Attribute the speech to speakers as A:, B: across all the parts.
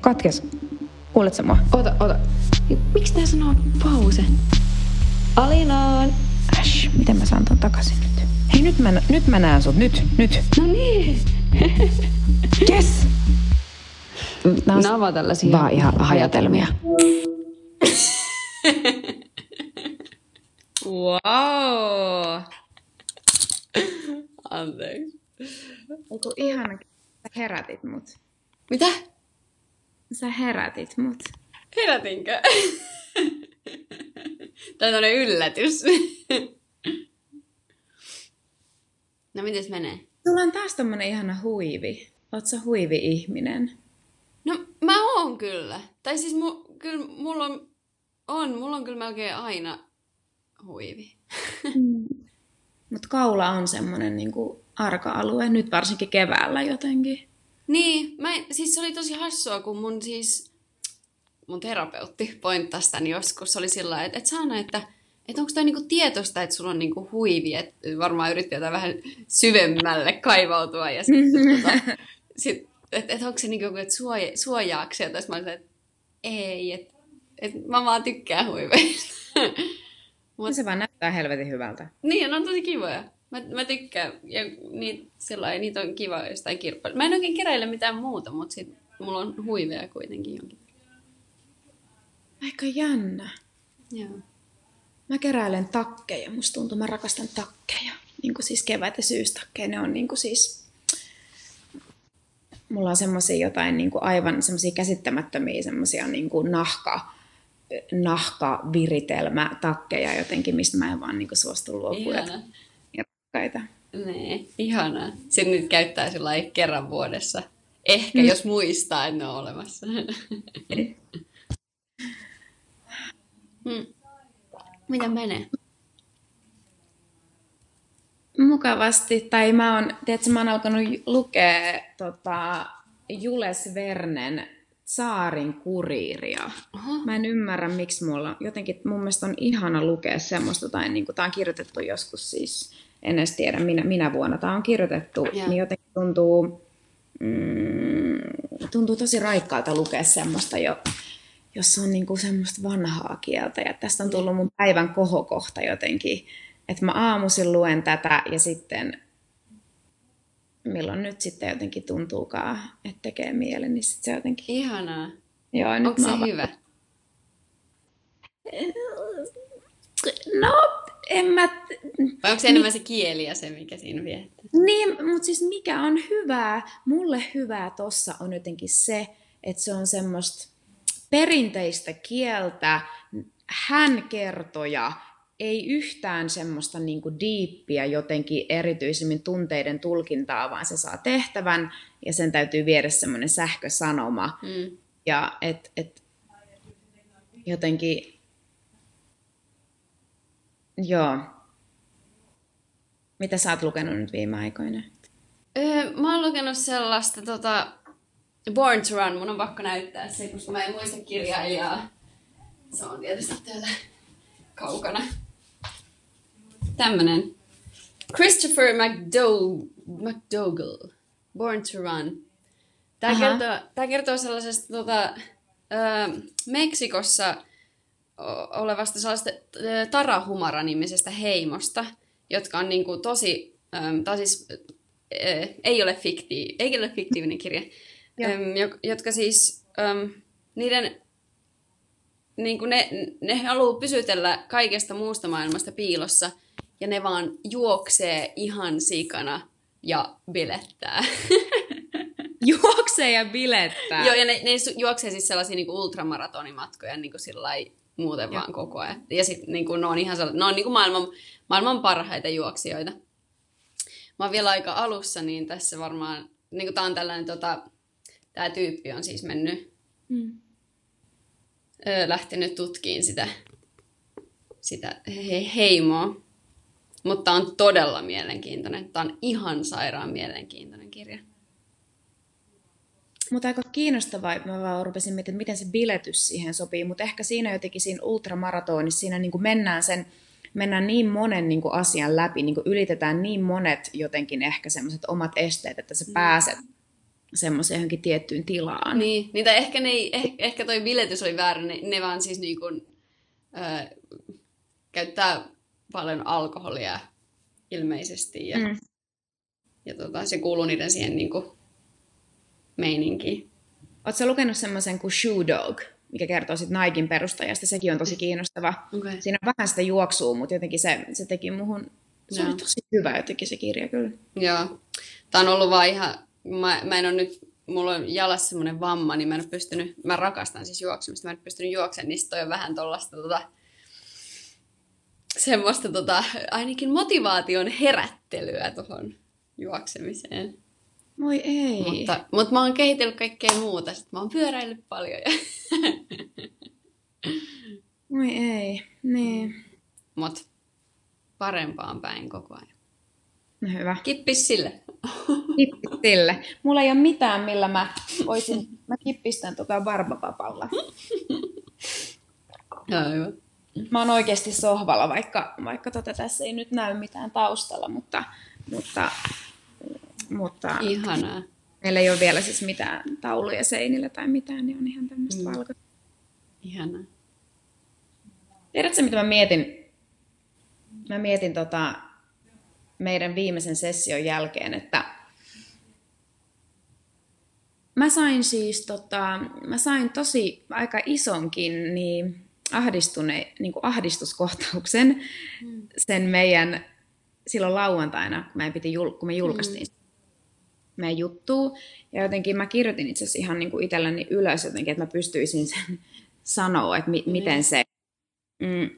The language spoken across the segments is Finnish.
A: Katkes. Kuuletko mua?
B: Ota, ota. Miksi tää sanoo pause? Alinaan.
A: Äsh, miten mä saan ton takaisin nyt? Hei, nyt mä, nyt mä näen sut. Nyt, nyt.
B: No niin.
A: Yes! On
B: Nämä ovat tällaisia
A: vaan ihan hajatelmia.
B: Wow. Anteeksi.
A: Eiku ihana, sä herätit mut.
B: Mitä?
A: Sä herätit mut.
B: Herätinkö? Tämä on yllätys. no mites menee?
A: Sulla on taas tommonen ihana huivi. Oot sä huivi-ihminen?
B: No mä oon kyllä. Tai siis mu, kyllä mulla on, on, mulla on kyllä melkein aina huivi.
A: Mut kaula on semmonen niinku arka-alue, nyt varsinkin keväällä jotenkin.
B: Niin, mä, siis se oli tosi hassua, kun mun siis, mun terapeutti pointtasi tän joskus. Se oli sillä että et sano, että et onko toi niinku tietoista, että sulla on niinku huivi, että varmaan yritti jotain vähän syvemmälle kaivautua ja sitten tota, sit, että et onko se niinku joku, että suoja, jotain. Sitten mä olin, että ei, että et mä vaan tykkään huiveista.
A: Mut... Se vaan näyttää helvetin hyvältä.
B: Niin, ne on tosi kivoja. Mä, mä tykkään. Ja niitä, sellainen, niitä on kiva jostain kirppa. Mä en oikein keräile mitään muuta, mutta sit mulla on huiveja kuitenkin jonkin.
A: Aika jännä.
B: Joo.
A: Mä keräilen takkeja. Musta tuntuu, mä rakastan takkeja. Niin kuin siis kevät- ja syystakkeja. Ne on niin kuin siis... Mulla on semmosia jotain niin kuin aivan semmosia käsittämättömiä semmosia niin kuin nahka, nahkaviritelmätakkeja jotenkin, mistä mä en vaan niin kuin suostu luopua. Rakkaita.
B: Nee, ihanaa. Sen nyt käyttää sillä kerran vuodessa. Ehkä, jos muistaa, että ne on olemassa. hmm. Miten menee?
A: Mukavasti. Tai mä oon, tiedätkö, mä oon alkanut lukea tota, Jules Vernen Saarin kuriiria.
B: Oho.
A: Mä en ymmärrä, miksi mulla jotenkin mun mielestä on ihana lukea semmoista, tai niin kuin, tää on kirjoitettu joskus siis, en edes tiedä minä, minä vuonna tää on kirjoitettu,
B: Joo.
A: niin jotenkin tuntuu, mm, tuntuu tosi raikkaalta lukea semmoista, jo, jossa on niin kuin semmoista vanhaa kieltä, ja tästä on tullut mun päivän kohokohta jotenkin, että mä aamuisin luen tätä, ja sitten milloin nyt sitten jotenkin tuntuukaan, että tekee mieli, niin sitten se jotenkin...
B: Ihanaa.
A: Joo, nyt
B: Onko se hyvä?
A: No, en mä...
B: Vai onko se enemmän se kieli ja se, mikä siinä viettää?
A: Niin, mutta siis mikä on hyvää, mulle hyvää tossa on jotenkin se, että se on semmoista perinteistä kieltä, hän kertoja, ei yhtään semmoista niinku diippiä jotenkin erityisemmin tunteiden tulkintaa, vaan se saa tehtävän ja sen täytyy viedä semmoinen sähkösanoma.
B: Mm.
A: Ja et, et, jotenkin, joo. Mitä sä oot lukenut nyt viime aikoina?
B: Öö, mä oon lukenut sellaista tota, Born to Run. Mun on pakko näyttää se, koska mä en muista kirjailijaa. Se on tietysti täällä kaukana. Tämmönen. Christopher McDougall. McDougall. Born to Run.
A: Aha.
B: kertoo, tää kertoo sellaisesta tota, ö, Meksikossa olevasta sellaista Tarahumara-nimisestä heimosta, jotka on niinku tosi, ö, tai siis ei ole, fikti, ei ole fiktiivinen kirja, jotka siis, niiden, niin kuin ne, ne haluaa pysytellä kaikesta muusta maailmasta piilossa, ja ne vaan juoksee ihan sikana ja bilettää.
A: Juoksee ja bilettää.
B: Joo, ja ne, ne juoksee siis sellaisia niin ultramaratonimatkoja niin kuin sillä lailla muuten
A: Joo.
B: vaan koko ajan. Ja sitten niin kuin, ne on ihan ne on niin kuin maailman, maailman parhaita juoksijoita. Mä oon vielä aika alussa, niin tässä varmaan, niin kuin tää on tällainen, tota, tää tyyppi on siis mennyt,
A: Mm.
B: ö, lähtenyt tutkiin sitä, sitä he, heimoa. Mutta on todella mielenkiintoinen. Tää on ihan sairaan mielenkiintoinen kirja.
A: Mutta aika kiinnostavaa, mä vaan rupesin miettimään, että miten se biletys siihen sopii, mutta ehkä siinä jotenkin siinä ultramaratonissa siinä niin kuin mennään sen, mennään niin monen niin kuin asian läpi, niin kuin ylitetään niin monet jotenkin ehkä semmoiset omat esteet, että sä pääset semmoiseen johonkin tiettyyn tilaan.
B: Niin, niitä ehkä, ne ei, eh, ehkä toi biletys oli väärä, ne, ne vaan siis niin kuin, ö, käyttää paljon alkoholia ilmeisesti ja, mm. ja tota, se kuuluu niiden siihen niin kuin, meininkiin.
A: Oletko lukenut semmoisen kuin Shoe Dog, mikä kertoo sitten Naikin perustajasta? Sekin on tosi kiinnostava.
B: Okay.
A: Siinä on vähän sitä juoksua, mutta jotenkin se, se teki muhun, se
B: Joo.
A: oli tosi hyvä jotenkin se kirja kyllä.
B: Joo. Tämä on ollut vaan ihan, mä, mä en ole nyt, mulla on jalassa semmoinen vamma, niin mä en ole pystynyt, mä rakastan siis juoksemista, mä en ole pystynyt juoksemaan, niin toi on vähän tollasta tota, semmoista tota, ainakin motivaation herättelyä tuohon juoksemiseen.
A: Voi ei.
B: Mutta, mutta mä oon kehitellyt kaikkea muuta, sit mä oon pyöräillyt paljon. Ja...
A: Voi ei. Niin.
B: Mut parempaan päin koko ajan.
A: No hyvä.
B: Kippis sille.
A: Kippis sille. Mulla ei ole mitään, millä mä voisin, mä kippistän tota barbapapalla.
B: Joo, hyvä.
A: Mä oon oikeasti sohvalla, vaikka, vaikka tota tässä ei nyt näy mitään taustalla, mutta, mutta, mutta
B: Ihanaa.
A: meillä ei ole vielä siis mitään tauluja seinillä tai mitään, niin on ihan tämmöistä
B: Mm.
A: mm. valkoista.
B: Ihanaa.
A: Tiedätkö, mitä mä mietin? Mä mietin tota meidän viimeisen session jälkeen, että mä sain siis tota, mä sain tosi aika isonkin niin ahdistune, niin kuin ahdistuskohtauksen sen meidän silloin lauantaina, kun, meidän piti, kun me julkaistiin mm. Meidän juttua. Ja jotenkin mä kirjoitin itse asiassa ihan niin kuin itselläni ylös jotenkin, että mä pystyisin sen sanoa, että mi- miten se mm,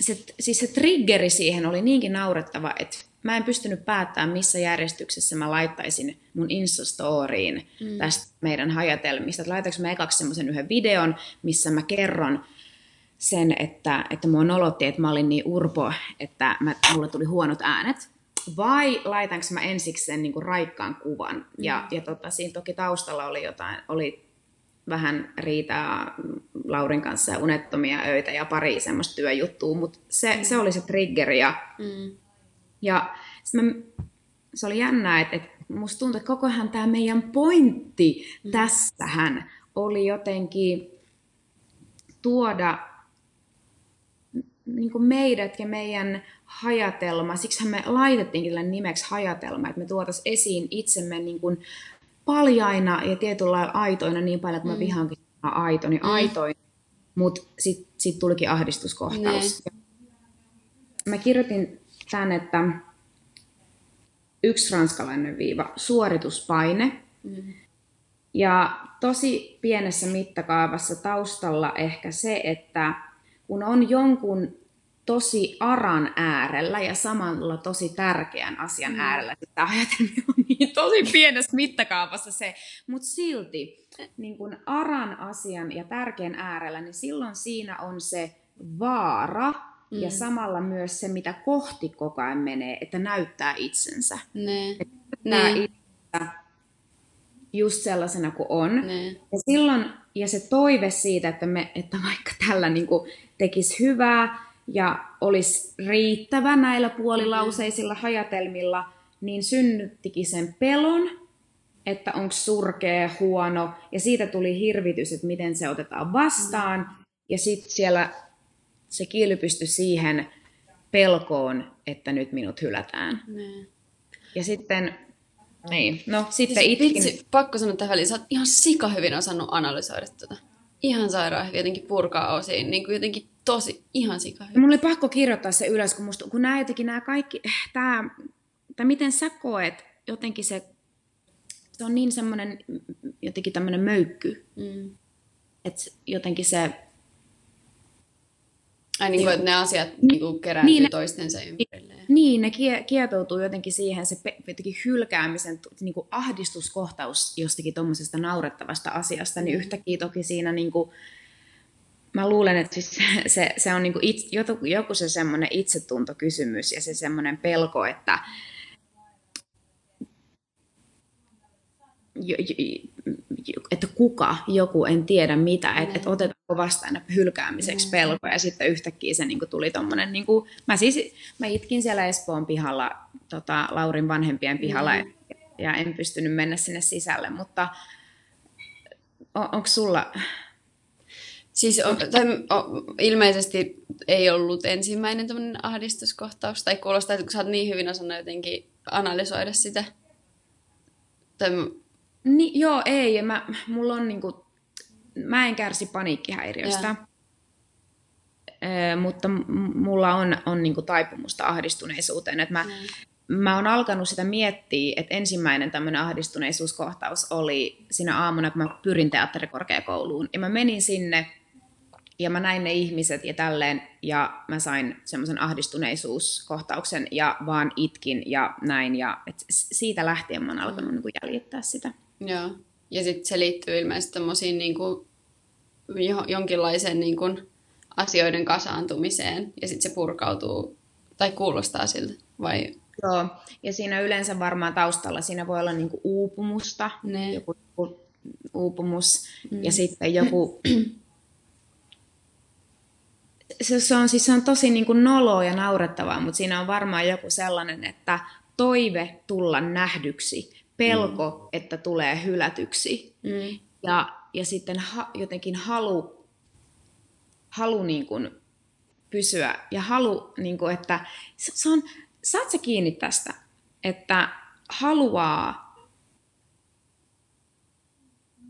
A: se, siis se triggeri siihen oli niinkin naurettava, että mä en pystynyt päättämään, missä järjestyksessä mä laittaisin mun Instastoriin mm. tästä meidän hajatelmista. Että laitanko mä ekaksi semmoisen yhden videon, missä mä kerron sen, että, että mua nolotti, että mä olin niin urpo, että mä, mulle tuli huonot äänet. Vai laitanko mä ensiksi sen niin kuin raikkaan kuvan? Ja, ja tota, siinä toki taustalla oli jotain, oli vähän riitaa Laurin kanssa ja unettomia öitä ja pari semmoista työjuttua, mutta se, se oli se triggeri ja,
B: Mm.
A: ja mä, se oli jännää, että, että musta tuntui, että kokohan tämä meidän pointti mm. tässähän oli jotenkin tuoda niin meidät ja meidän hajatelma, siksi me laitettiinkin tällä nimeksi hajatelma, että me tuotaisiin esiin itsemme niin kuin paljaina ja tietyllä lailla aitoina niin paljon, että mä vihaankin sanaa aito, niin
B: Mm.
A: aitoina. Mutta sitten sit tulikin ahdistuskohtaus. Mä kirjoitin tämän, että yksi ranskalainen viiva, suorituspaine.
B: Mm.
A: Ja tosi pienessä mittakaavassa taustalla ehkä se, että kun on jonkun tosi aran äärellä ja samalla tosi tärkeän asian mm. äärellä, että ajatelmia on niin tosi pienessä mittakaavassa se, mutta silti niin kun aran asian ja tärkeän äärellä, niin silloin siinä on se vaara mm. ja samalla myös se, mitä kohti koko ajan menee, että näyttää itsensä.
B: Ne.
A: Näyttää
B: Ne.
A: itsensä just sellaisena kuin on.
B: Ne.
A: Ja silloin, ja se toive siitä, että, me, että vaikka tällä niin tekisi hyvää ja olisi riittävä näillä puolilauseisilla hajatelmilla, niin synnyttikin sen pelon, että onko surkea, huono, ja siitä tuli hirvitys, että miten se otetaan vastaan, ja sitten siellä se kilpystyi siihen pelkoon, että nyt minut hylätään.
B: Ne.
A: Ja sitten, niin, no sitten
B: Siis,
A: itkin.
B: vitsi, pakko sanoa tähän väliin, sä oot ihan sika hyvin osannut analysoida tätä. Ihan sairaan hyvin jotenkin purkaa osiin, niin kuin jotenkin tosi, ihan sika hyvin.
A: Mulla oli pakko kirjoittaa se ylös, kun, musta, kun nämä jotenkin nämä kaikki, tämä, tai miten sä koet, jotenkin se, se on niin semmoinen jotenkin tämmöinen möykky,
B: Mm.
A: että jotenkin se,
B: Ai niin kuin, että ne asiat niin kuin kerääntyy
A: Niin,
B: toistensa ympärille.
A: niin ne kie, kietoutuu jotenkin siihen, se jotenkin hylkäämisen niin kuin ahdistuskohtaus jostakin tuommoisesta naurettavasta asiasta, niin yhtäkkiä toki siinä niin kuin, mä luulen, että siis se, se on niin kuin itse, joku, joku se semmoinen itsetuntokysymys ja se semmoinen pelko, että että kuka, joku, en tiedä mitä, että et otetaanko vastaan hylkäämiseksi pelko, ja sitten yhtäkkiä se niinku tuli tommonen, niinku, mä siis, mä itkin siellä Espoon pihalla, tota, Laurin vanhempien pihalla,
B: Mm.
A: ja ja en pystynyt mennä sinne sisälle, mutta on, onko sulla...
B: Siis on, tai, on, ilmeisesti ei ollut ensimmäinen tämmöinen ahdistuskohtaus, tai kuulostaa, että kun sä oot niin hyvin osannut jotenkin analysoida sitä. Tai...
A: Ni, joo, ei. Mä, mulla on niinku, mä en kärsi paniikkihäiriöstä. Ja mutta mulla on, on niin kuin taipumusta ahdistuneisuuteen. Että mä, mm. mä oon alkanut sitä miettiä, että ensimmäinen tämmöinen ahdistuneisuuskohtaus oli siinä aamuna, kun mä pyrin teatterikorkeakouluun. Ja mä menin sinne ja mä näin ne ihmiset ja tälleen, ja mä sain semmoisen ahdistuneisuuskohtauksen ja vaan itkin ja näin. Ja et siitä lähtien mä oon alkanut mm. niin jäljittää sitä.
B: Joo. Ja sitten se liittyy ilmeisesti tämmöisiin niin kuin, jonkinlaiseen niin kuin, asioiden kasaantumiseen ja sitten se purkautuu tai kuulostaa siltä, vai?
A: Joo, ja siinä yleensä varmaan taustalla siinä voi olla niinku uupumusta, ne. joku uupumus mm. ja sitten joku... se, se, on, siis se on tosi niin kuin noloa ja naurettavaa, mutta siinä on varmaan joku sellainen, että toive tulla nähdyksi, pelko, mm. että tulee hylätyksi mm. ja, ja sitten ha, jotenkin halu halu niin kuin pysyä ja halu, niin kuin, että se on, saat sä kiinni tästä, että haluaa,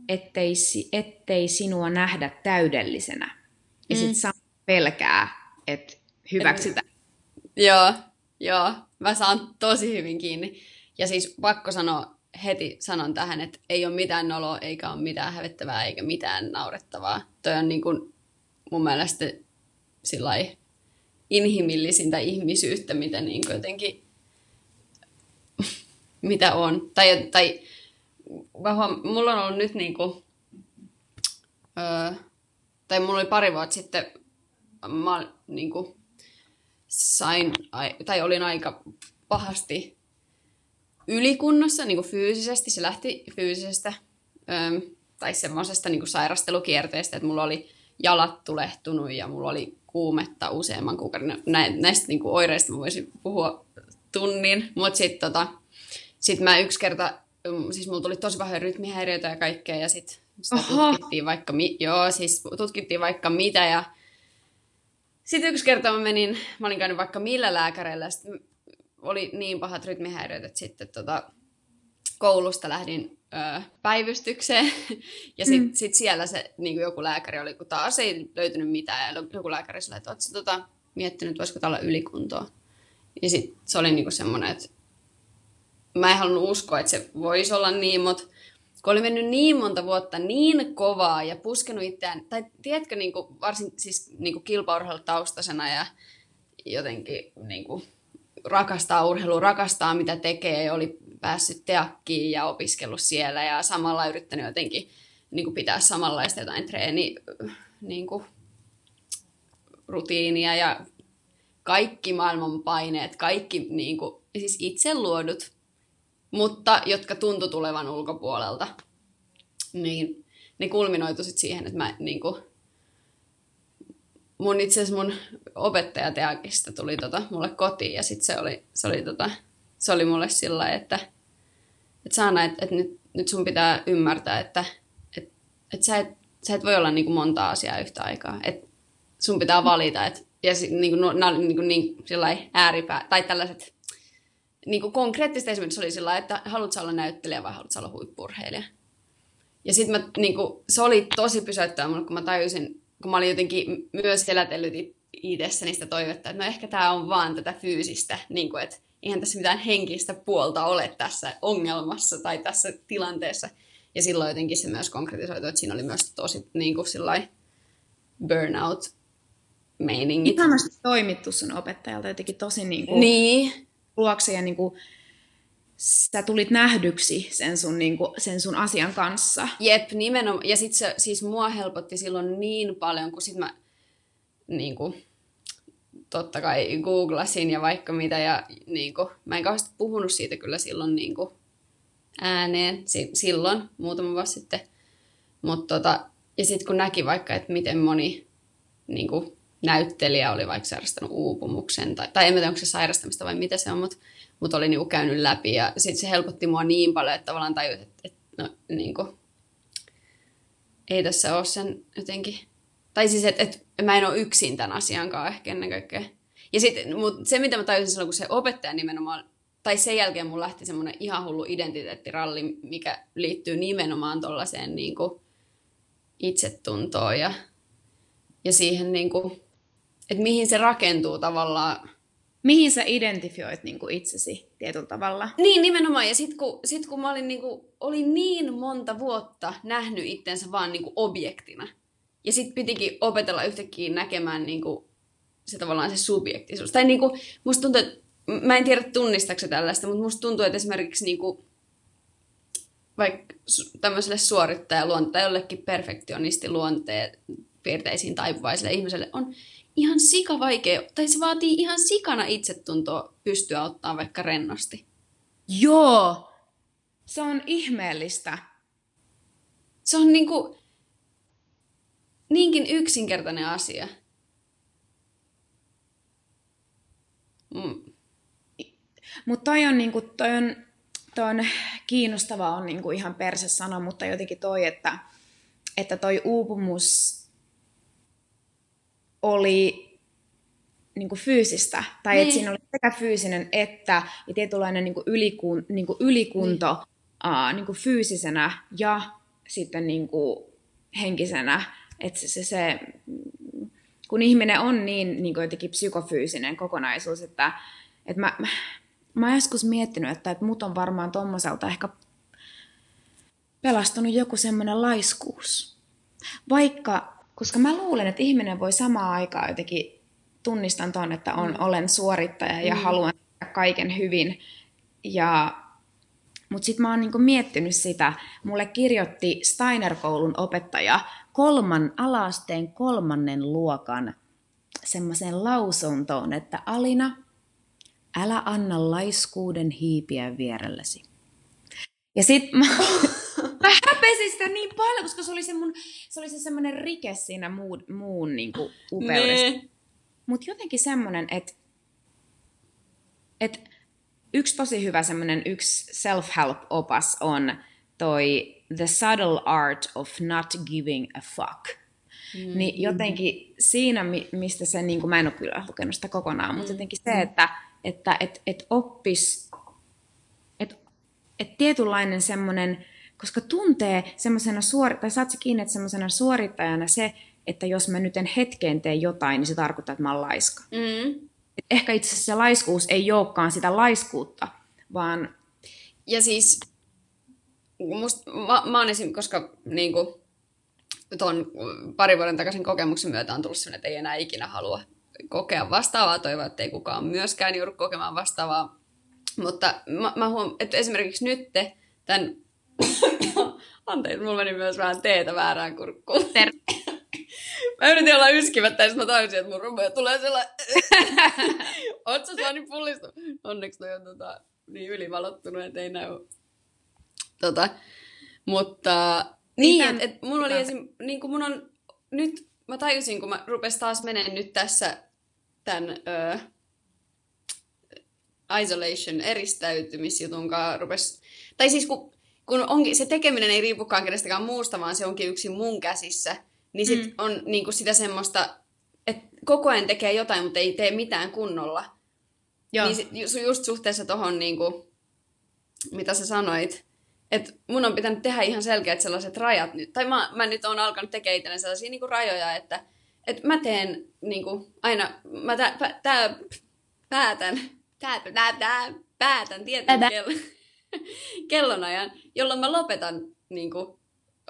A: ettei, ettei sinua nähdä täydellisenä. Ja mm. Pelkää, että hyväksytään.
B: Joo, joo. Mä saan tosi hyvin kiinni. Ja siis pakko sanoa, heti sanon tähän, että ei ole mitään noloa, eikä ole mitään hävettävää, eikä mitään naurettavaa. Toi on niin kuin mun mielestä sillai inhimillisintä ihmisyyttä, mitä niin jotenkin, mitä on. Tai, tai mulla on ollut nyt niin kuin, öö, tai mulla oli pari vuotta sitten, mä niin kuin, sain, tai olin aika pahasti ylikunnossa niin kuin fyysisesti. Se lähti fyysisestä tai semmoisesta niin sairastelukierteestä, että mulla oli jalat tulehtunut ja mulla oli kuumetta useamman kuukauden. Nä, näistä niin kuin oireista mä voisin puhua tunnin, mutta sitten tota, sit mä yksi kerta, mm, siis mulla tuli tosi vähän rytmihäiriöitä ja kaikkea ja sitten sitä tutkittiin vaikka, mi- joo, siis tutkittiin vaikka mitä ja sitten yksi kerta mä menin, mä olin käynyt vaikka millä lääkäreillä, oli niin pahat rytmihäiriöt, että sitten tota, koulusta lähdin ö, päivystykseen. ja sitten mm. sit siellä se niin joku lääkäri oli, kun taas ei löytynyt mitään. Ja joku lääkäri sanoi, että oletko tota, miettinyt, voisiko olla ylikuntoa. Ja sitten se oli niin semmoinen, että mä en halunnut uskoa, että se voisi olla niin, mutta kun oli mennyt niin monta vuotta niin kovaa ja puskenut itseään, tai tiedätkö, niin kuin, varsin siis niin kilpaurheilutaustaisena ja jotenkin niin kuin, rakastaa urheilua, rakastaa mitä tekee, oli päässyt teakkiin ja opiskellut siellä ja samalla yrittänyt jotenkin niin kuin pitää samanlaista jotain treeni niin kuin, rutiinia ja kaikki maailman paineet, kaikki niin kuin, siis itse luodut, mutta jotka tuntu tulevan ulkopuolelta, niin ne kulminoitu sit siihen, että mä niin kuin, mun itse asiassa mun opettaja Teakista tuli tota, mulle kotiin ja sitten se oli, se oli, tota, se oli mulle sillä että, että Saana, että, että nyt, nyt sun pitää ymmärtää, että, että, että sä, et, sä et voi olla niin kuin monta asiaa yhtä aikaa. Että sun pitää valita. Että, ja niin kuin, nämä oli niin, kuin niin ääripää, tai tällaiset niin kuin konkreettisesti esimerkiksi oli sillä että haluatko olla näyttelijä vai haluatko olla huippurheilija. Ja sitten niin se oli tosi pysäyttävä mulle, kun mä tajusin, kun mä olin jotenkin myös elätellyt itsessäni sitä toivetta, että no ehkä tämä on vaan tätä fyysistä, niin kuin, että eihän tässä mitään henkistä puolta ole tässä ongelmassa tai tässä tilanteessa. Ja silloin jotenkin se myös konkretisoitu, että siinä oli myös tosi niin kuin burnout meiningit.
A: Ihanasti toimittu sun opettajalta jotenkin tosi niin kuin
B: niin.
A: Luokse ja niin kuin sä tulit nähdyksi sen sun, niin kuin, sen sun asian kanssa.
B: Jep, nimenomaan. Ja sit se siis mua helpotti silloin niin paljon, kun sit mä niin kuin, totta kai googlasin ja vaikka mitä. Ja niin kuin, mä en kauheasti puhunut siitä kyllä silloin niin kuin, ääneen. Si- silloin, muutama vuosi sitten. Mut, tota, ja sitten kun näki vaikka, että miten moni niin kuin, näyttelijä oli vaikka sairastanut uupumuksen, tai, tai en tiedä, onko se sairastamista vai mitä se on, mutta mut oli niinku käynyt läpi, ja sitten se helpotti mua niin paljon, että tavallaan tajut, että, että no, niinku, ei tässä ole sen jotenkin, tai siis, että, että mä en ole yksin tämän asian kanssa ehkä ennen kaikkea. Ja sitten, mutta se, mitä mä tajusin silloin, kun se opettaja nimenomaan, tai sen jälkeen mun lähti semmoinen ihan hullu identiteettiralli, mikä liittyy nimenomaan tuollaiseen niin kuin itsetuntoon ja, ja siihen, niin kuin, että mihin se rakentuu tavallaan.
A: Mihin sä identifioit niin kuin itsesi tietyllä tavalla?
B: Niin, nimenomaan. Ja sitten kun, sit, kun mä olin, niin kuin, olin niin monta vuotta nähnyt itsensä vaan niin kuin objektina, ja sitten pitikin opetella yhtäkkiä näkemään niin kuin, se tavallaan se subjektisuus. Tai niin kuin, musta tuntuu, että mä en tiedä tunnistaako tällaista, mutta musta tuntuu, että esimerkiksi niin kuin, vaikka tämmöiselle suorittajaluonte tai jollekin perfektionisti luonteen piirteisiin taipuvaiselle ihmiselle on ihan sika vaikea, tai se vaatii ihan sikana itsetuntoa pystyä ottaa vaikka rennosti.
A: Joo, se on ihmeellistä.
B: Se on niinku niinkin yksinkertainen asia.
A: Mm. Mutta toi on, niinku, toi on, toi on kiinnostavaa on niinku ihan perse sana, mutta jotenkin toi, että, että toi uupumus oli niinku fyysistä, tai niin. että siinä oli sekä fyysinen että ja tietynlainen niinku ylikun, niinku ylikunto niin. uh, niinku fyysisenä ja sitten niinku henkisenä. Että se, se, se, kun ihminen on niin, niin jotenkin psykofyysinen kokonaisuus, että, että mä, mä, mä oon joskus miettinyt, että, että mut on varmaan tommoselta ehkä pelastunut joku semmoinen laiskuus. Vaikka, koska mä luulen, että ihminen voi samaan aikaan jotenkin tunnistan ton, että on, mm. olen suorittaja ja mm. haluan kaiken hyvin. Ja, mutta sitten mä oon niinku miettinyt sitä. Mulle kirjoitti Steiner-koulun opettaja kolman alasteen kolmannen luokan semmoisen lausuntoon, että Alina, älä anna laiskuuden hiipiä vierellesi. Ja sit mä, mä häpesin sitä niin paljon, koska se oli se, mun, se, oli se semmoinen rike siinä muun, muun niin kuin upeudessa. Nee. Mutta jotenkin semmoinen, että et yksi tosi hyvä semmoinen yksi self-help-opas on toi The Subtle Art of Not Giving a Fuck. Mm. Niin jotenkin siinä, mistä se, niin kuin mä en ole kyllä lukenut sitä kokonaan, mutta mm. jotenkin se, että että et, et oppis, että et tietynlainen semmoinen, koska tuntee semmoisena suori, tai saat se kiinni, että semmoisena suorittajana se, että jos mä nyt en hetkeen tee jotain, niin se tarkoittaa, että mä oon laiska. Mm. Et ehkä itse asiassa se laiskuus ei olekaan sitä laiskuutta, vaan...
B: Ja siis, musta, mä, mä oon esim, koska niin kuin, tuon parin vuoden takaisin kokemuksen myötä on tullut sellainen, että ei enää ikinä halua kokea vastaavaa, toivon, että ei kukaan myöskään joudu kokemaan vastaavaa. Mutta mä, mä huom- että esimerkiksi nyt tämän... Anteeksi, mulla meni myös vähän teetä väärään kurkkuun. Ter- mä yritin olla yskimättä, ja mä tajusin, että mun rumoja tulee sellainen... Oot sä saanut pullista? Onneksi toi on tota, niin ylivalottunut, että ei näy. Tota, mutta niin, että et mun oli esim, niin kuin mun on nyt, mä tajusin, kun mä rupesin taas menemään nyt tässä tämän ö, isolation, eristäytymisjutun kanssa rupesi, tai siis kun, kun onkin, se tekeminen ei riipukaan kenestäkään muusta, vaan se onkin yksin mun käsissä, niin sit mm. on niin kuin sitä semmoista, että koko ajan tekee jotain, mutta ei tee mitään kunnolla. Joo. Niin just suhteessa tohon, niin kuin, mitä sä sanoit, että mun on pitänyt tehdä ihan selkeät sellaiset rajat nyt. Tai mä, mä nyt oon alkanut tekemään itselleni sellaisia niin kuin rajoja, että et mä teen niin kuin, aina, mä tä, pä, tää, päätän, tää, tää, tää, päätän tietyn kello, kellonajan, jolloin mä lopetan niin kuin,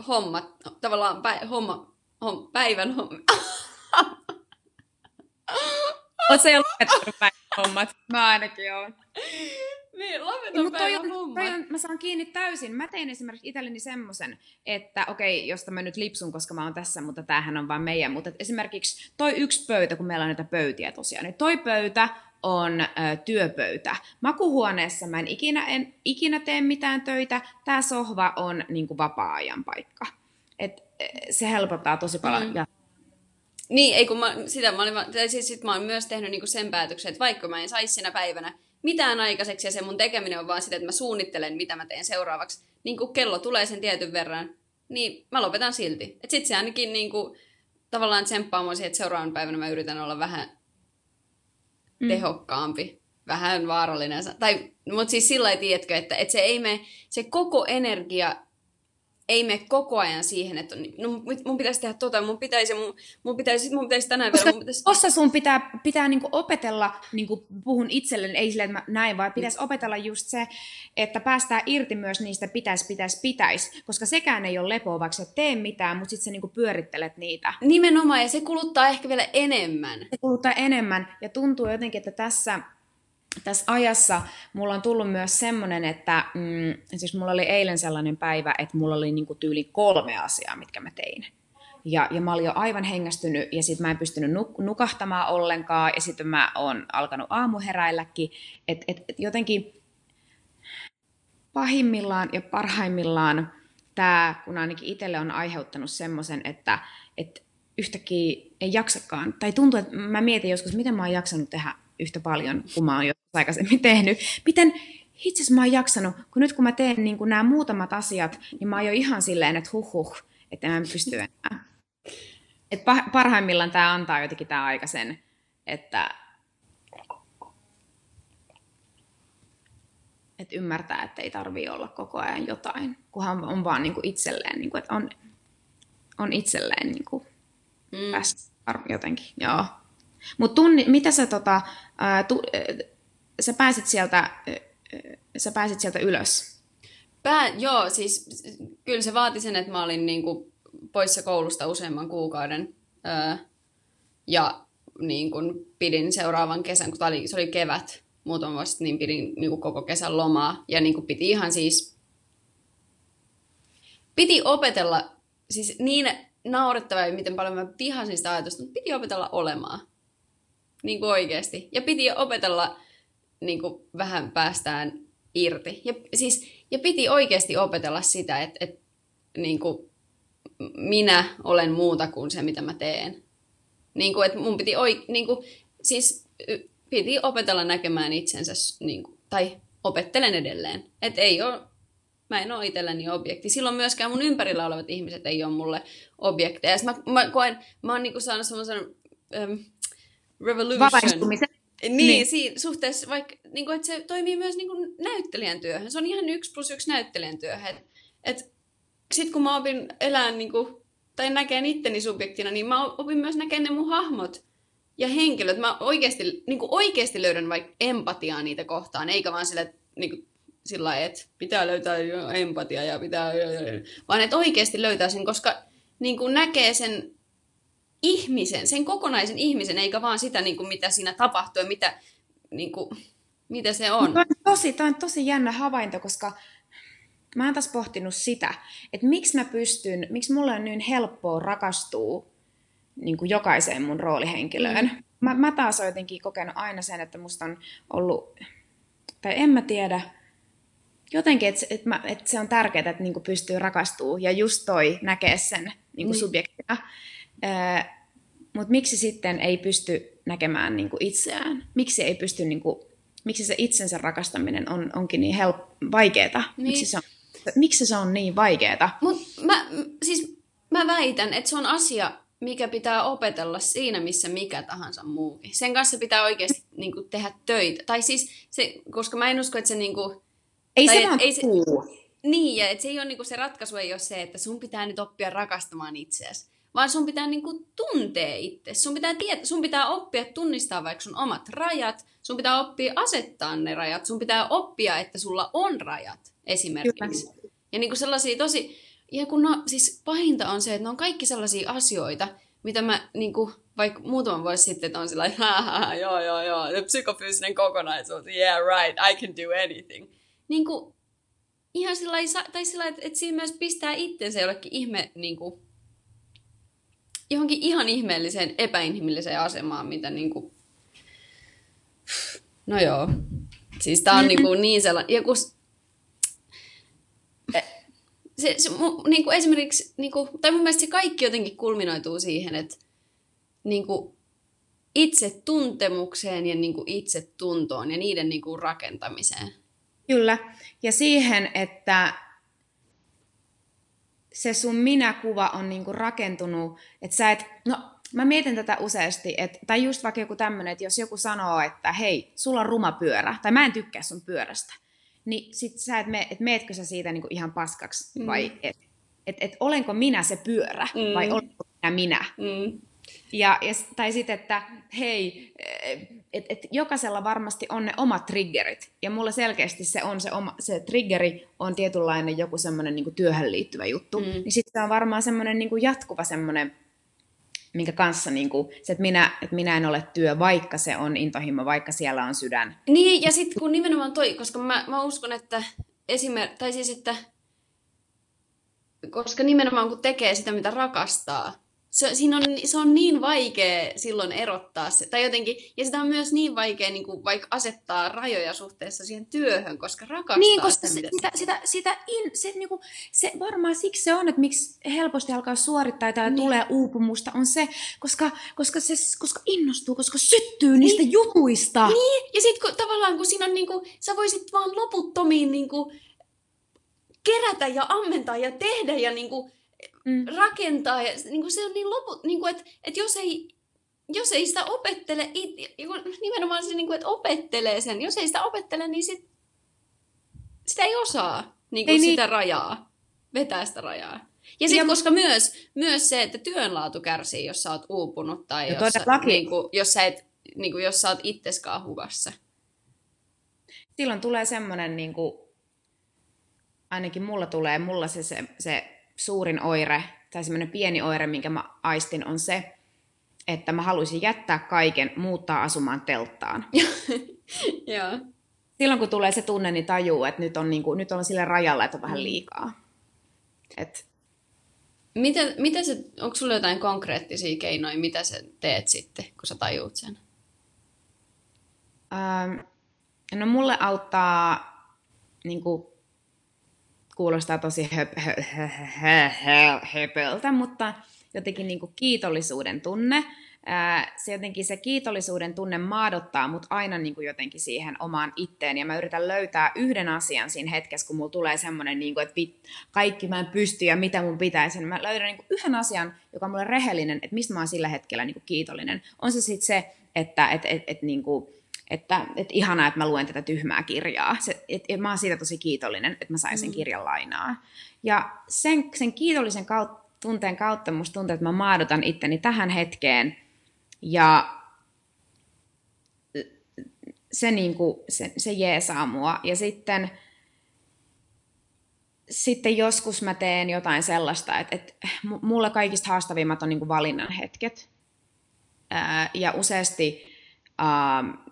B: hommat, tavallaan pä, homma, hom, päivän homma.
A: Oletko jo lopettanut päivän hommat? Mä ainakin oon.
B: Niin, lopetan
A: mutta toi on, toi on, mä saan kiinni täysin. Mä tein esimerkiksi itselleni semmoisen, että okei, okay, josta mä nyt lipsun, koska mä oon tässä, mutta tämähän on vaan meidän. Mutta esimerkiksi toi yksi pöytä, kun meillä on näitä pöytiä tosiaan, niin toi pöytä on ö, työpöytä. Makuhuoneessa mä en ikinä, en ikinä tee mitään töitä. Tämä sohva on niin kuin vapaa-ajan paikka. Et, se helpottaa tosi paljon. Mm. Ja
B: Niin, ei kun mä, sitä mä olin, tai siis sit mä oon myös tehnyt niinku sen päätöksen, että vaikka mä en saisi sinä päivänä mitään aikaiseksi ja se mun tekeminen on vaan sitä, että mä suunnittelen, mitä mä teen seuraavaksi, niin kun kello tulee sen tietyn verran, niin mä lopetan silti. Et sit se ainakin niinku, tavallaan tsemppaa mua siihen, että seuraavan päivänä mä yritän olla vähän mm. tehokkaampi, vähän vaarallinen. Tai, mutta siis sillä ei tiedätkö, että, että se ei me, se koko energia ei me koko ajan siihen, että no, mun pitäisi tehdä tota, mun pitäisi, mun, mun pitäisi, mun pitäisi tänään
A: Koska
B: vielä, mun pitäisi...
A: Tossa sun pitää, pitää niinku opetella, niinku puhun itselleni, ei silleen, että mä näin, vaan pitäisi opetella just se, että päästään irti myös niistä pitäisi, pitäisi, pitäisi, koska sekään ei ole lepoa, vaikka sä tee mitään, mutta sitten sä niinku pyörittelet niitä.
B: Nimenomaan, ja se kuluttaa ehkä vielä enemmän.
A: Se kuluttaa enemmän, ja tuntuu jotenkin, että tässä tässä ajassa mulla on tullut myös semmoinen, että mm, siis mulla oli eilen sellainen päivä, että mulla oli niinku tyyli kolme asiaa, mitkä mä tein. Ja, ja mä olin jo aivan hengästynyt ja sitten mä en pystynyt nuk- nukahtamaan ollenkaan ja sitten mä oon alkanut aamuheräilläkin. Että et, et jotenkin pahimmillaan ja parhaimmillaan tämä, kun ainakin itselle on aiheuttanut semmoisen, että et yhtäkkiä ei jaksakaan. Tai tuntuu, että mä mietin joskus, miten mä oon jaksanut tehdä yhtä paljon kuin mä oon joskus aikaisemmin tehnyt. Miten itse asiassa mä oon jaksanut, kun nyt kun mä teen niin nämä muutamat asiat, niin mä oon jo ihan silleen, että huh huh, että mä en pysty enää. Et parhaimmillaan tämä antaa jotenkin tämä aika sen, että et ymmärtää, että ei tarvii olla koko ajan jotain, kunhan on vaan niin kuin itselleen, niin kuin, että on, on itselleen niin kuin mm. jotenkin. Joo. Mutta mitä sä, tota, ää, tu, sä pääsit sieltä, sä pääsit sieltä ylös?
B: Pää, joo, siis kyllä se vaati sen, että mä olin niinku poissa koulusta useamman kuukauden. Öö, ja niin kun pidin seuraavan kesän, kun oli, se oli kevät muutama vuosi niin pidin niin kuin koko kesän lomaa. Ja niin kuin piti ihan siis... Piti opetella, siis niin naurettavaa, miten paljon mä vihasin sitä ajatusta, mutta piti opetella olemaan. Niin kuin oikeasti. Ja piti opetella niin kuin vähän päästään irti. Ja, siis, ja piti oikeasti opetella sitä, että, että niin kuin minä olen muuta kuin se, mitä mä teen. Niin kuin, että mun piti oik- niin kuin, siis piti opetella näkemään itsensä, niin kuin, tai opettelen edelleen. Että ei ole, mä en ole itselleni objekti. Silloin myöskään mun ympärillä olevat ihmiset ei ole mulle objekteja. Mä, mä koen, mä oon niin kuin saanut semmoisen um, revolution. Niin, niin. Siinä, suhteessa vaikka, niin kuin, että se toimii myös niin kuin näyttelijän työhön. Se on ihan yksi plus yksi näyttelijän työhön. Et, et, Sitten kun mä opin elää niin kuin, tai näkeen itteni subjektina, niin mä opin myös näkemään ne mun hahmot ja henkilöt. Mä oikeasti, niin kuin oikeasti löydän vaikka empatiaa niitä kohtaan, eikä vaan sille, niin kuin, sillä että pitää löytää empatia ja pitää... Vaan että oikeasti löytää sen, koska niin kuin näkee sen ihmisen, sen kokonaisen ihmisen, eikä vaan sitä, niin kuin mitä siinä tapahtuu ja mitä, niin kuin, mitä se on.
A: Tämä on, tosi, tämä on tosi jännä havainto, koska mä oon taas pohtinut sitä, että miksi mä pystyn, miksi mulle on niin helppoa rakastua niin kuin jokaiseen mun roolihenkilöön. Mm. Mä, mä taas oon jotenkin kokenut aina sen, että musta on ollut, tai en mä tiedä, jotenkin, että, että, että se on tärkeää, että niin kuin pystyy rakastumaan ja just toi näkee sen niin kuin mm. subjektina. Mutta miksi sitten ei pysty näkemään niin kuin itseään? Miksi ei pysty, niin kuin, miksi se itsensä rakastaminen on, onkin niin help, vaikeeta? Niin. Miksi, se on, miksi se on niin vaikeeta?
B: Mut mä, siis mä väitän, että se on asia, mikä pitää opetella siinä, missä mikä tahansa muukin. Sen kanssa pitää oikeasti niin kuin, tehdä töitä. Tai siis, se, koska mä en usko, että se... Niin kuin,
A: ei tai se vaan ei se,
B: Niin, ja että se, ei ole, niin kuin, se ratkaisu ei ole se, että sun pitää nyt oppia rakastamaan itseäsi vaan sun pitää niinku tuntea itse. Sun pitää, tiet- sun pitää oppia tunnistaa vaikka sun omat rajat, sun pitää oppia asettaa ne rajat, sun pitää oppia, että sulla on rajat esimerkiksi. Kyllä. Ja niinku sellaisia tosi, ja kun no, siis pahinta on se, että ne on kaikki sellaisia asioita, mitä mä niinku, vaikka muutaman vuosi sitten, että on sillä joo, joo, joo, ja psykofyysinen kokonaisuus, yeah, right, I can do anything. Niinku, ihan sillä tai sillä että, että siinä myös pistää itsensä jollekin ihme, niinku, johonkin ihan ihmeelliseen epäinhimilliseen asemaan, mitä niinku... No joo. Siis tää on niinku niin sellainen... Ja kun... Se, se, niinku esimerkiksi, niinku, tai mun mielestä se kaikki jotenkin kulminoituu siihen, että niin kuin itsetuntemukseen ja niin kuin itsetuntoon ja niiden niin kuin rakentamiseen.
A: Kyllä. Ja siihen, että se sun minäkuva on niinku rakentunut, että sä et, no mä mietin tätä useasti, että, tai just vaikka joku tämmöinen, että jos joku sanoo, että hei, sulla on ruma pyörä, tai mä en tykkää sun pyörästä, niin sit sä et, me, et meetkö sä siitä niinku ihan paskaksi, mm. vai et, et, et olenko minä se pyörä, mm. vai olenko minä minä. Mm. Ja, ja, tai sitten, että hei, että et jokaisella varmasti on ne omat triggerit. Ja mulla selkeästi se on se, oma, se triggeri on tietynlainen joku semmoinen niin työhön liittyvä juttu. Mm. Niin sitten se on varmaan semmoinen niin jatkuva semmoinen, minkä kanssa niin kuin, se, että minä, että minä en ole työ, vaikka se on intohimo, vaikka siellä on sydän.
B: Niin, ja sitten kun nimenomaan toi, koska mä, mä uskon, että esimerkiksi, tai siis, että koska nimenomaan kun tekee sitä, mitä rakastaa, se, siinä on, se on niin vaikea silloin erottaa se, tai jotenkin, ja sitä on myös niin vaikea niin kuin, vaikka asettaa rajoja suhteessa siihen työhön, koska rakastaa
A: niin, koska sitä, sitä, sitä, sitä in, se, niin kuin, se, varmaan siksi se on, että miksi helposti alkaa suorittaa tai niin. tulee uupumusta, on se, koska, koska, se, koska innostuu, koska syttyy niistä niin. jutuista.
B: Niin, ja sitten kun, tavallaan kun siinä on, niin kuin, sä voisit vaan loputtomiin niin kuin, kerätä ja ammentaa ja tehdä ja niin kuin, mm. rakentaa. Ja niin kuin se on niin loput, niin kuin, että, että jos ei jos ei sitä opettele, it, nimenomaan se, niin kuin, että opettelee sen, jos ei sitä opettele, niin sit, sitä ei osaa niin kuin ei, sitä niin. rajaa, vetää sitä rajaa. Ja sitten, koska myös, myös se, että työnlaatu kärsii, jos sä oot uupunut tai jos, sä, niin kuin, jos, sä et, niin kuin, jos sä oot itseskaan huvassa.
A: Silloin tulee semmoinen, niin kuin, ainakin mulla tulee, mulla se, se, se suurin oire, tai semmoinen pieni oire, minkä mä aistin, on se, että mä haluaisin jättää kaiken, muuttaa asumaan telttaan.
B: Joo.
A: Silloin kun tulee se tunne, niin tajuu, että nyt on, niin kuin, nyt on sille rajalla, että on vähän mm. liikaa. Et...
B: Miten, miten se, onko sulla jotain konkreettisia keinoja, mitä sä teet sitten, kun sä tajuut sen?
A: Ähm, no mulle auttaa niin kuin, kuulostaa tosi höpöltä, mutta jotenkin niin kuin kiitollisuuden tunne. Se jotenkin se kiitollisuuden tunne maadottaa mut aina niin kuin jotenkin siihen omaan itteen, ja mä yritän löytää yhden asian siinä hetkessä, kun mulla tulee semmoinen, niin kuin, että kaikki mä en pysty ja mitä mun pitäisi. Mä löydän niin kuin yhden asian, joka on mulle rehellinen, että mistä mä oon sillä hetkellä niin kuin kiitollinen. On se sitten se, että et, et, et, niin kuin, että, että ihanaa, että mä luen tätä tyhmää kirjaa. Se, et, et mä oon siitä tosi kiitollinen, että mä sain sen mm. kirjan lainaa. Ja sen, sen kiitollisen kautta, tunteen kautta musta tuntuu, että mä maadotan itteni tähän hetkeen. Ja se, niin kuin, se, se jeesaa mua. Ja sitten, sitten joskus mä teen jotain sellaista, että, että mulla kaikista haastavimmat on niin kuin valinnan hetket. Ää, ja useasti... Ää,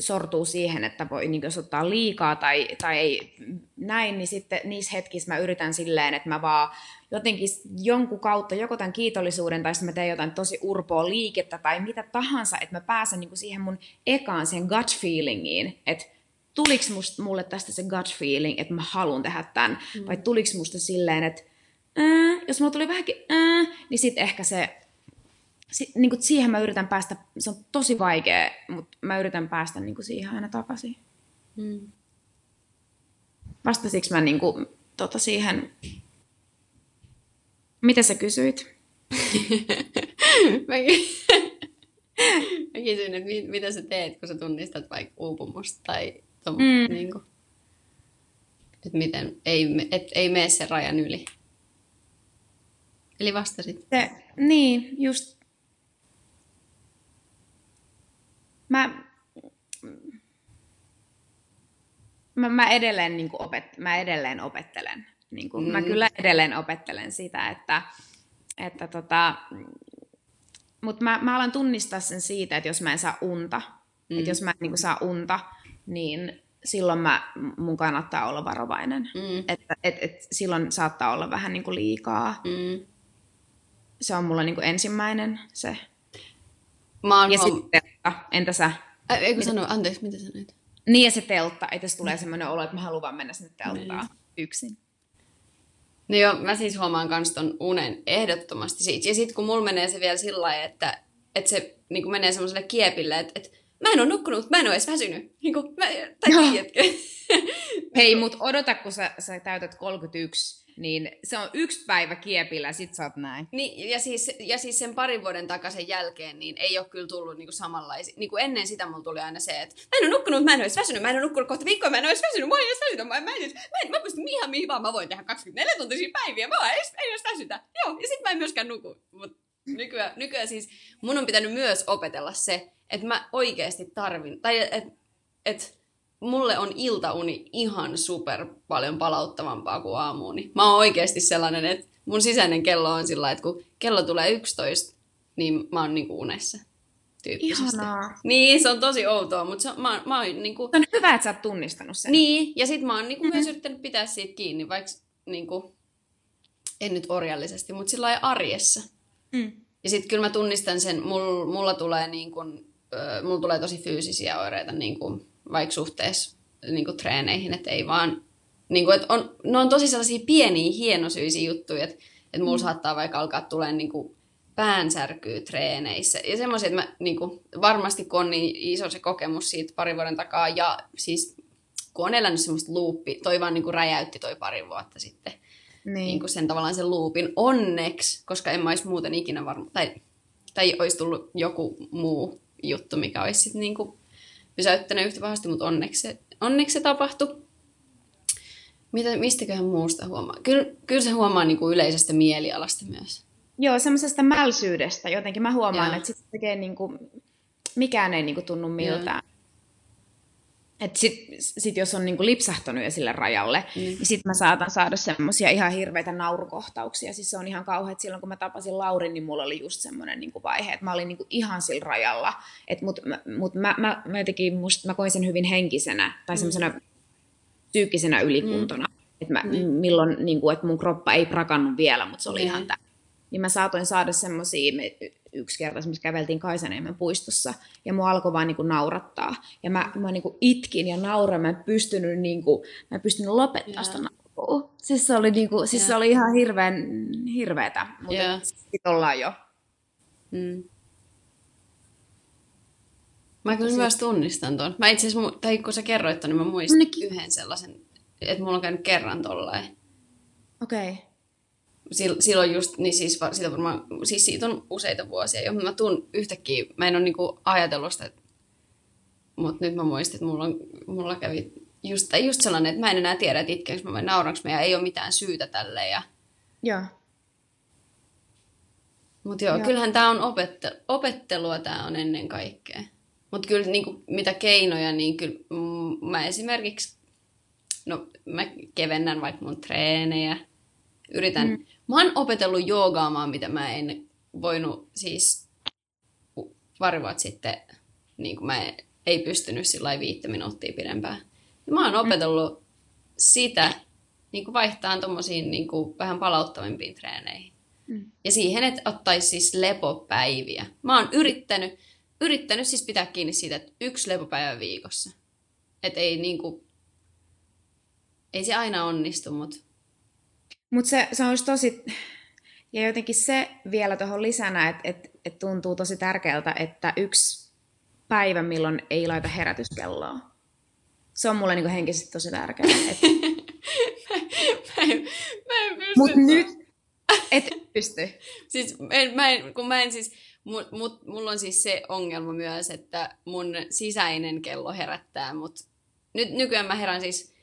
A: sortuu siihen, että voi, niin jos ottaa liikaa tai, tai ei näin, niin sitten niissä hetkissä mä yritän silleen, että mä vaan jotenkin jonkun kautta, joko tämän kiitollisuuden tai sitten mä teen jotain tosi urpoa liikettä tai mitä tahansa, että mä pääsen niin siihen mun ekaan, sen gut feelingiin, että tuliko mulle tästä se gut feeling, että mä haluan tehdä tämän, mm. vai tuliko musta silleen, että äh, jos mulla tuli vähänkin äh, niin sitten ehkä se si, niin kuin siihen mä yritän päästä, se on tosi vaikea, mutta mä yritän päästä niin kuin siihen aina takaisin. Mm. Vastasiko mä niin kuin, tota siihen, mitä sä kysyit?
B: mä, mä kysyin, että mit, mitä sä teet, kun sä tunnistat vaikka uupumusta tai tom, mm. niin kuin, että miten, ei, et, ei mene sen rajan yli. Eli vastasit.
A: Se, niin, just mä, mä, mä, edelleen, niin kuin opet, mä edelleen opettelen. Niin kuin, mm. Mä kyllä edelleen opettelen sitä, että, että tota, mutta mä, mä alan tunnistaa sen siitä, että jos mä en saa unta, mm. että jos mä en niin kuin, saa unta, niin silloin mä, mun kannattaa olla varovainen. Mm. Että et, et, silloin saattaa olla vähän niin kuin liikaa. Mm. Se on mulla niin kuin ensimmäinen se.
B: Mä oon
A: ja huom... sitten teltta. Entä sä?
B: Ä, eikö sano, anteeksi, mitä sanoit?
A: Niin ja se teltta, että se tulee semmoinen olo, että mä haluan vaan mennä sinne telttaan niin. yksin.
B: No joo, mä siis huomaan kans ton unen ehdottomasti siitä. Ja sitten kun mulla menee se vielä sillä lailla, että, että se niin menee semmoiselle kiepille, että, että mä en ole nukkunut, mä en ole edes väsynyt. Niin kuin, mä, tai tiedätkö?
A: Hei, mut odota, kun sä, sä täytät 31, niin se on yksi päivä kiepillä, sit sä oot näin.
B: Niin, ja siis, ja siis sen parin vuoden takaisen jälkeen, niin ei ole kyllä tullut niinku samanlaisia. Niinku ennen sitä mulla tuli aina se, että mä en ole nukkunut, mä en ole väsynyt, mä en ole nukkunut kohta viikkoa, mä en ole väsynyt, mä en edes väsynyt, mä, mä, en, mä, en, mä pystyn ihan mihin vaan, mä voin tehdä 24 tuntisia päiviä, mä en en edes väsytä. Joo, ja sit mä en myöskään nuku. Mut nykyään, nykyään siis mun on pitänyt myös opetella se, että mä oikeasti tarvin, tai että et, et, mulle on iltauni ihan super paljon palauttavampaa kuin aamuuni. Mä oon oikeasti sellainen, että mun sisäinen kello on sillä että kun kello tulee 11, niin mä oon niinku unessa.
A: Tyyppisesti. Ihanaa.
B: Niin, se on tosi outoa, mutta se, mä, mä oon niinku...
A: Se on hyvä, että sä oot tunnistanut sen.
B: Niin, ja sit mä oon niinku mm-hmm. myös yrittänyt pitää siitä kiinni, vaikka niinku, en nyt orjallisesti, mutta sillä arjessa. Mm. Ja sitten kyllä mä tunnistan sen, mulla, mulla tulee niin kun, mulla tulee tosi fyysisiä oireita niin kun, vaikka suhteessa niin kun, treeneihin, että ei vaan, niin kun, että on, ne on tosi sellaisia pieniä, hienosyisiä juttuja, että, että mulla mm. saattaa vaikka alkaa tulee niin kun, päänsärkyy treeneissä. Ja semmoisia, että mä, niin kun, varmasti kun on niin iso se kokemus siitä parin vuoden takaa, ja siis kun on elänyt semmoista luuppi, toi vaan niin kuin räjäytti toi pari vuotta sitten, niin. Niin kuin sen tavallaan sen loopin. Onneksi, koska en mä olisi muuten ikinä varma, tai, tai olisi tullut joku muu juttu, mikä olisi sitten niin kuin pysäyttänyt yhtä pahasti, mutta onneksi se, onneksi se tapahtui. Mitä, mistäköhän muusta huomaa? Kyllä, kyllä se huomaa niin kuin yleisestä mielialasta myös.
A: Joo, semmoisesta mälsyydestä jotenkin. Mä huomaan, Joo. että sit tekee niin kuin, mikään ei niin kuin tunnu miltään. Että sit, sit jos on niinku lipsahtanut jo sille rajalle, mm. niin sit mä saatan saada semmoisia ihan hirveitä naurukohtauksia. Siis se on ihan kauhean, että silloin kun mä tapasin Laurin, niin mulla oli just semmoinen niinku vaihe, että mä olin niinku ihan sillä rajalla. Et mut, mut mä, mä, mä, jotenkin, musta, mä koin sen hyvin henkisenä tai mm. semmoisena psyykkisenä ylikuntona. Mm. Että mä, mm. milloin, niinku, että mun kroppa ei prakannut vielä, mutta se oli mm. ihan tämä niin mä saatoin saada semmoisia, yksi kerta esimerkiksi käveltiin Kaisaniemen puistossa, ja mua alkoi vaan niinku naurattaa. Ja mä, mä niinku itkin ja nauran, mä en pystynyt, niinku, mä en pystynyt lopettaa sitä naurua. Siis se oli, niinku, siis se oli ihan hirveän hirveetä, mutta yeah. sitten ollaan jo. Mm.
B: Mä kyllä myös tunnistan tuon. Mä itse asiassa, tai kun sä kerroit ton, niin mä muistin yhden sellaisen, että mulla on käynyt kerran tollain.
A: Okei. Okay
B: silloin just, niin siis, siitä varmaan, siis siitä on useita vuosia jo, mä tuun yhtäkkiä, mä en ole niinku ajatellut sitä, mutta nyt mä muistin, että mulla, on, mulla kävi just, tai just sellainen, että mä en enää tiedä, että itkeekö mä vai nauranko mä, ja ei ole mitään syytä tälle. Ja...
A: Joo.
B: Mutta joo, joo, kyllähän tämä on opette- opettelua, tämä on ennen kaikkea. Mutta kyllä niinku, mitä keinoja, niin kyllä mä esimerkiksi, no mä kevennän vaikka mun treenejä, yritän, mm. Mä oon opetellut joogaamaan, mitä mä en voinut siis pari vuotta sitten, niin kuin mä ei pystynyt sillä viittä minuuttia pidempään. Ja mä oon mm. opetellut sitä niin kuin vaihtaa tuommoisiin niin kuin vähän palauttavimpiin treeneihin. Mm. Ja siihen, että ottaisi siis lepopäiviä. Mä oon yrittänyt, yrittänyt siis pitää kiinni siitä, että yksi lepopäivä viikossa. Että ei niin kuin, ei se aina onnistu, mutta
A: mutta se, se olisi tosi, ja jotenkin se vielä tuohon lisänä, että et, et tuntuu tosi tärkeältä, että yksi päivä, milloin ei laita herätyskelloa. Se on mulle niinku henkisesti tosi tärkeää. Et...
B: mä, en, mä en pysty.
A: Mut nyt et pysty.
B: siis en, mä en, kun mä en siis, mut, mut, mulla on siis se ongelma myös, että mun sisäinen kello herättää, mut nyt nykyään mä herään siis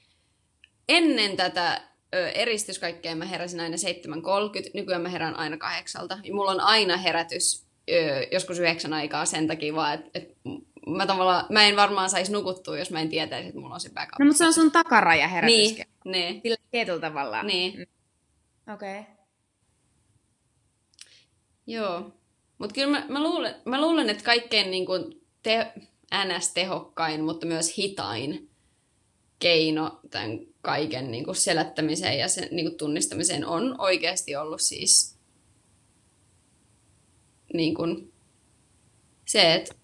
B: ennen tätä ö, eristys kaikkeen mä heräsin aina 7.30, nykyään mä herään aina kahdeksalta. Ja mulla on aina herätys ö, joskus yhdeksän aikaa sen takia vaan, että et mä, tavallaan, mä en varmaan saisi nukuttua, jos mä en tietäisi, että mulla on se backup.
A: No mutta se on sun takaraja herätys.
B: Niin, niin.
A: Sillä tietyllä tavalla.
B: Niin.
A: Mm. Okei. Okay.
B: Joo. Mutta kyllä mä, mä, luulen, mä luulen, että kaikkein niin kuin te, NS-tehokkain, mutta myös hitain keino tämän kaiken niin kuin selättämiseen ja sen niin kuin tunnistamiseen on oikeasti ollut siis niin kuin se, että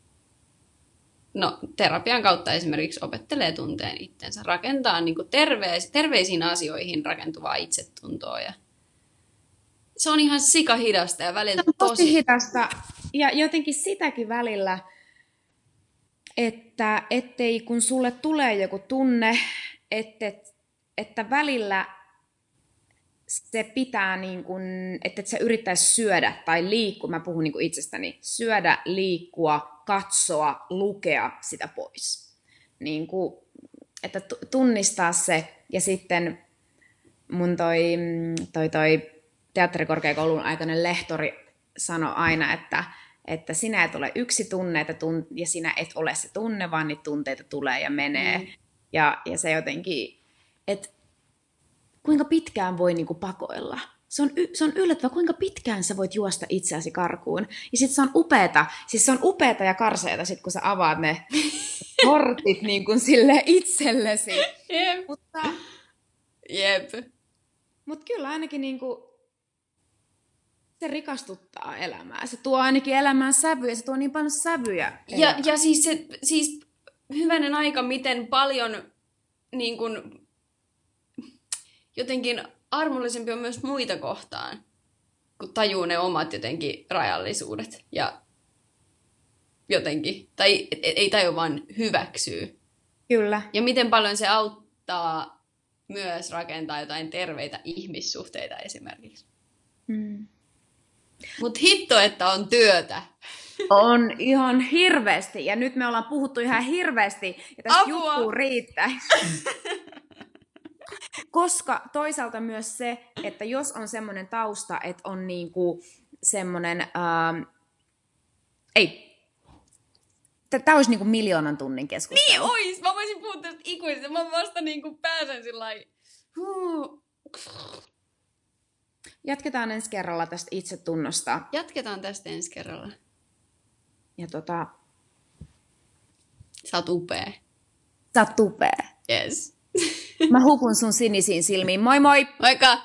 B: no, terapian kautta esimerkiksi opettelee tunteen itsensä, rakentaa niin kuin terveis, terveisiin asioihin rakentuvaa itsetuntoa ja se on ihan sika hidasta ja välillä
A: tosi,
B: tosi...
A: hidasta. Ja jotenkin sitäkin välillä, että ettei kun sulle tulee joku tunne, että, että välillä se pitää, niin kuin, että et sä yrittäisi syödä tai liikkua, mä puhun niin itsestäni, syödä, liikkua, katsoa, lukea sitä pois. Niin kuin, että tunnistaa se ja sitten mun toi, toi, toi teatterikorkeakoulun aikainen lehtori sanoi aina, että, että sinä et ole yksi tunne että tun, ja sinä et ole se tunne, vaan niitä tunteita tulee ja menee. Mm. Ja, ja se jotenkin, että kuinka pitkään voi niinku pakoilla. Se on, se on yllättävää, kuinka pitkään sä voit juosta itseäsi karkuun. Ja sitten se on upeeta, siis se on upeeta ja karseeta sit kun sä avaat ne kortit niin kuin sille itsellesi.
B: Jep.
A: Mutta,
B: Jep.
A: mutta kyllä ainakin niin kuin, se rikastuttaa elämää. Se tuo ainakin elämään sävyjä, se tuo niin paljon sävyjä.
B: Ja, ja siis, se, siis hyvänen aika, miten paljon niin kun, jotenkin armollisempi on myös muita kohtaan, kun tajuu ne omat jotenkin rajallisuudet ja jotenkin, tai ei taju vaan hyväksyy.
A: Kyllä.
B: Ja miten paljon se auttaa myös rakentaa jotain terveitä ihmissuhteita esimerkiksi.
A: Mm.
B: Mutta hitto, että on työtä.
A: On ihan hirveästi. Ja nyt me ollaan puhuttu ihan hirveästi. Ja tästä
B: Apua!
A: juttuu riittää. Koska toisaalta myös se, että jos on semmoinen tausta, että on niinku semmoinen... Ähm, ei. Tämä olisi niinku miljoonan tunnin keskustelu.
B: Niin ois! Mä voisin puhua tästä ikuisesti. Mä vasta niinku pääsen sillä.
A: Jatketaan ensi kerralla tästä itsetunnosta.
B: Jatketaan tästä ensi kerralla.
A: Ja tota,
B: Sä oot upea.
A: sä oot upea.
B: Yes.
A: Mä hukun sun sinisiin silmiin. Moi moi!
B: Moikka!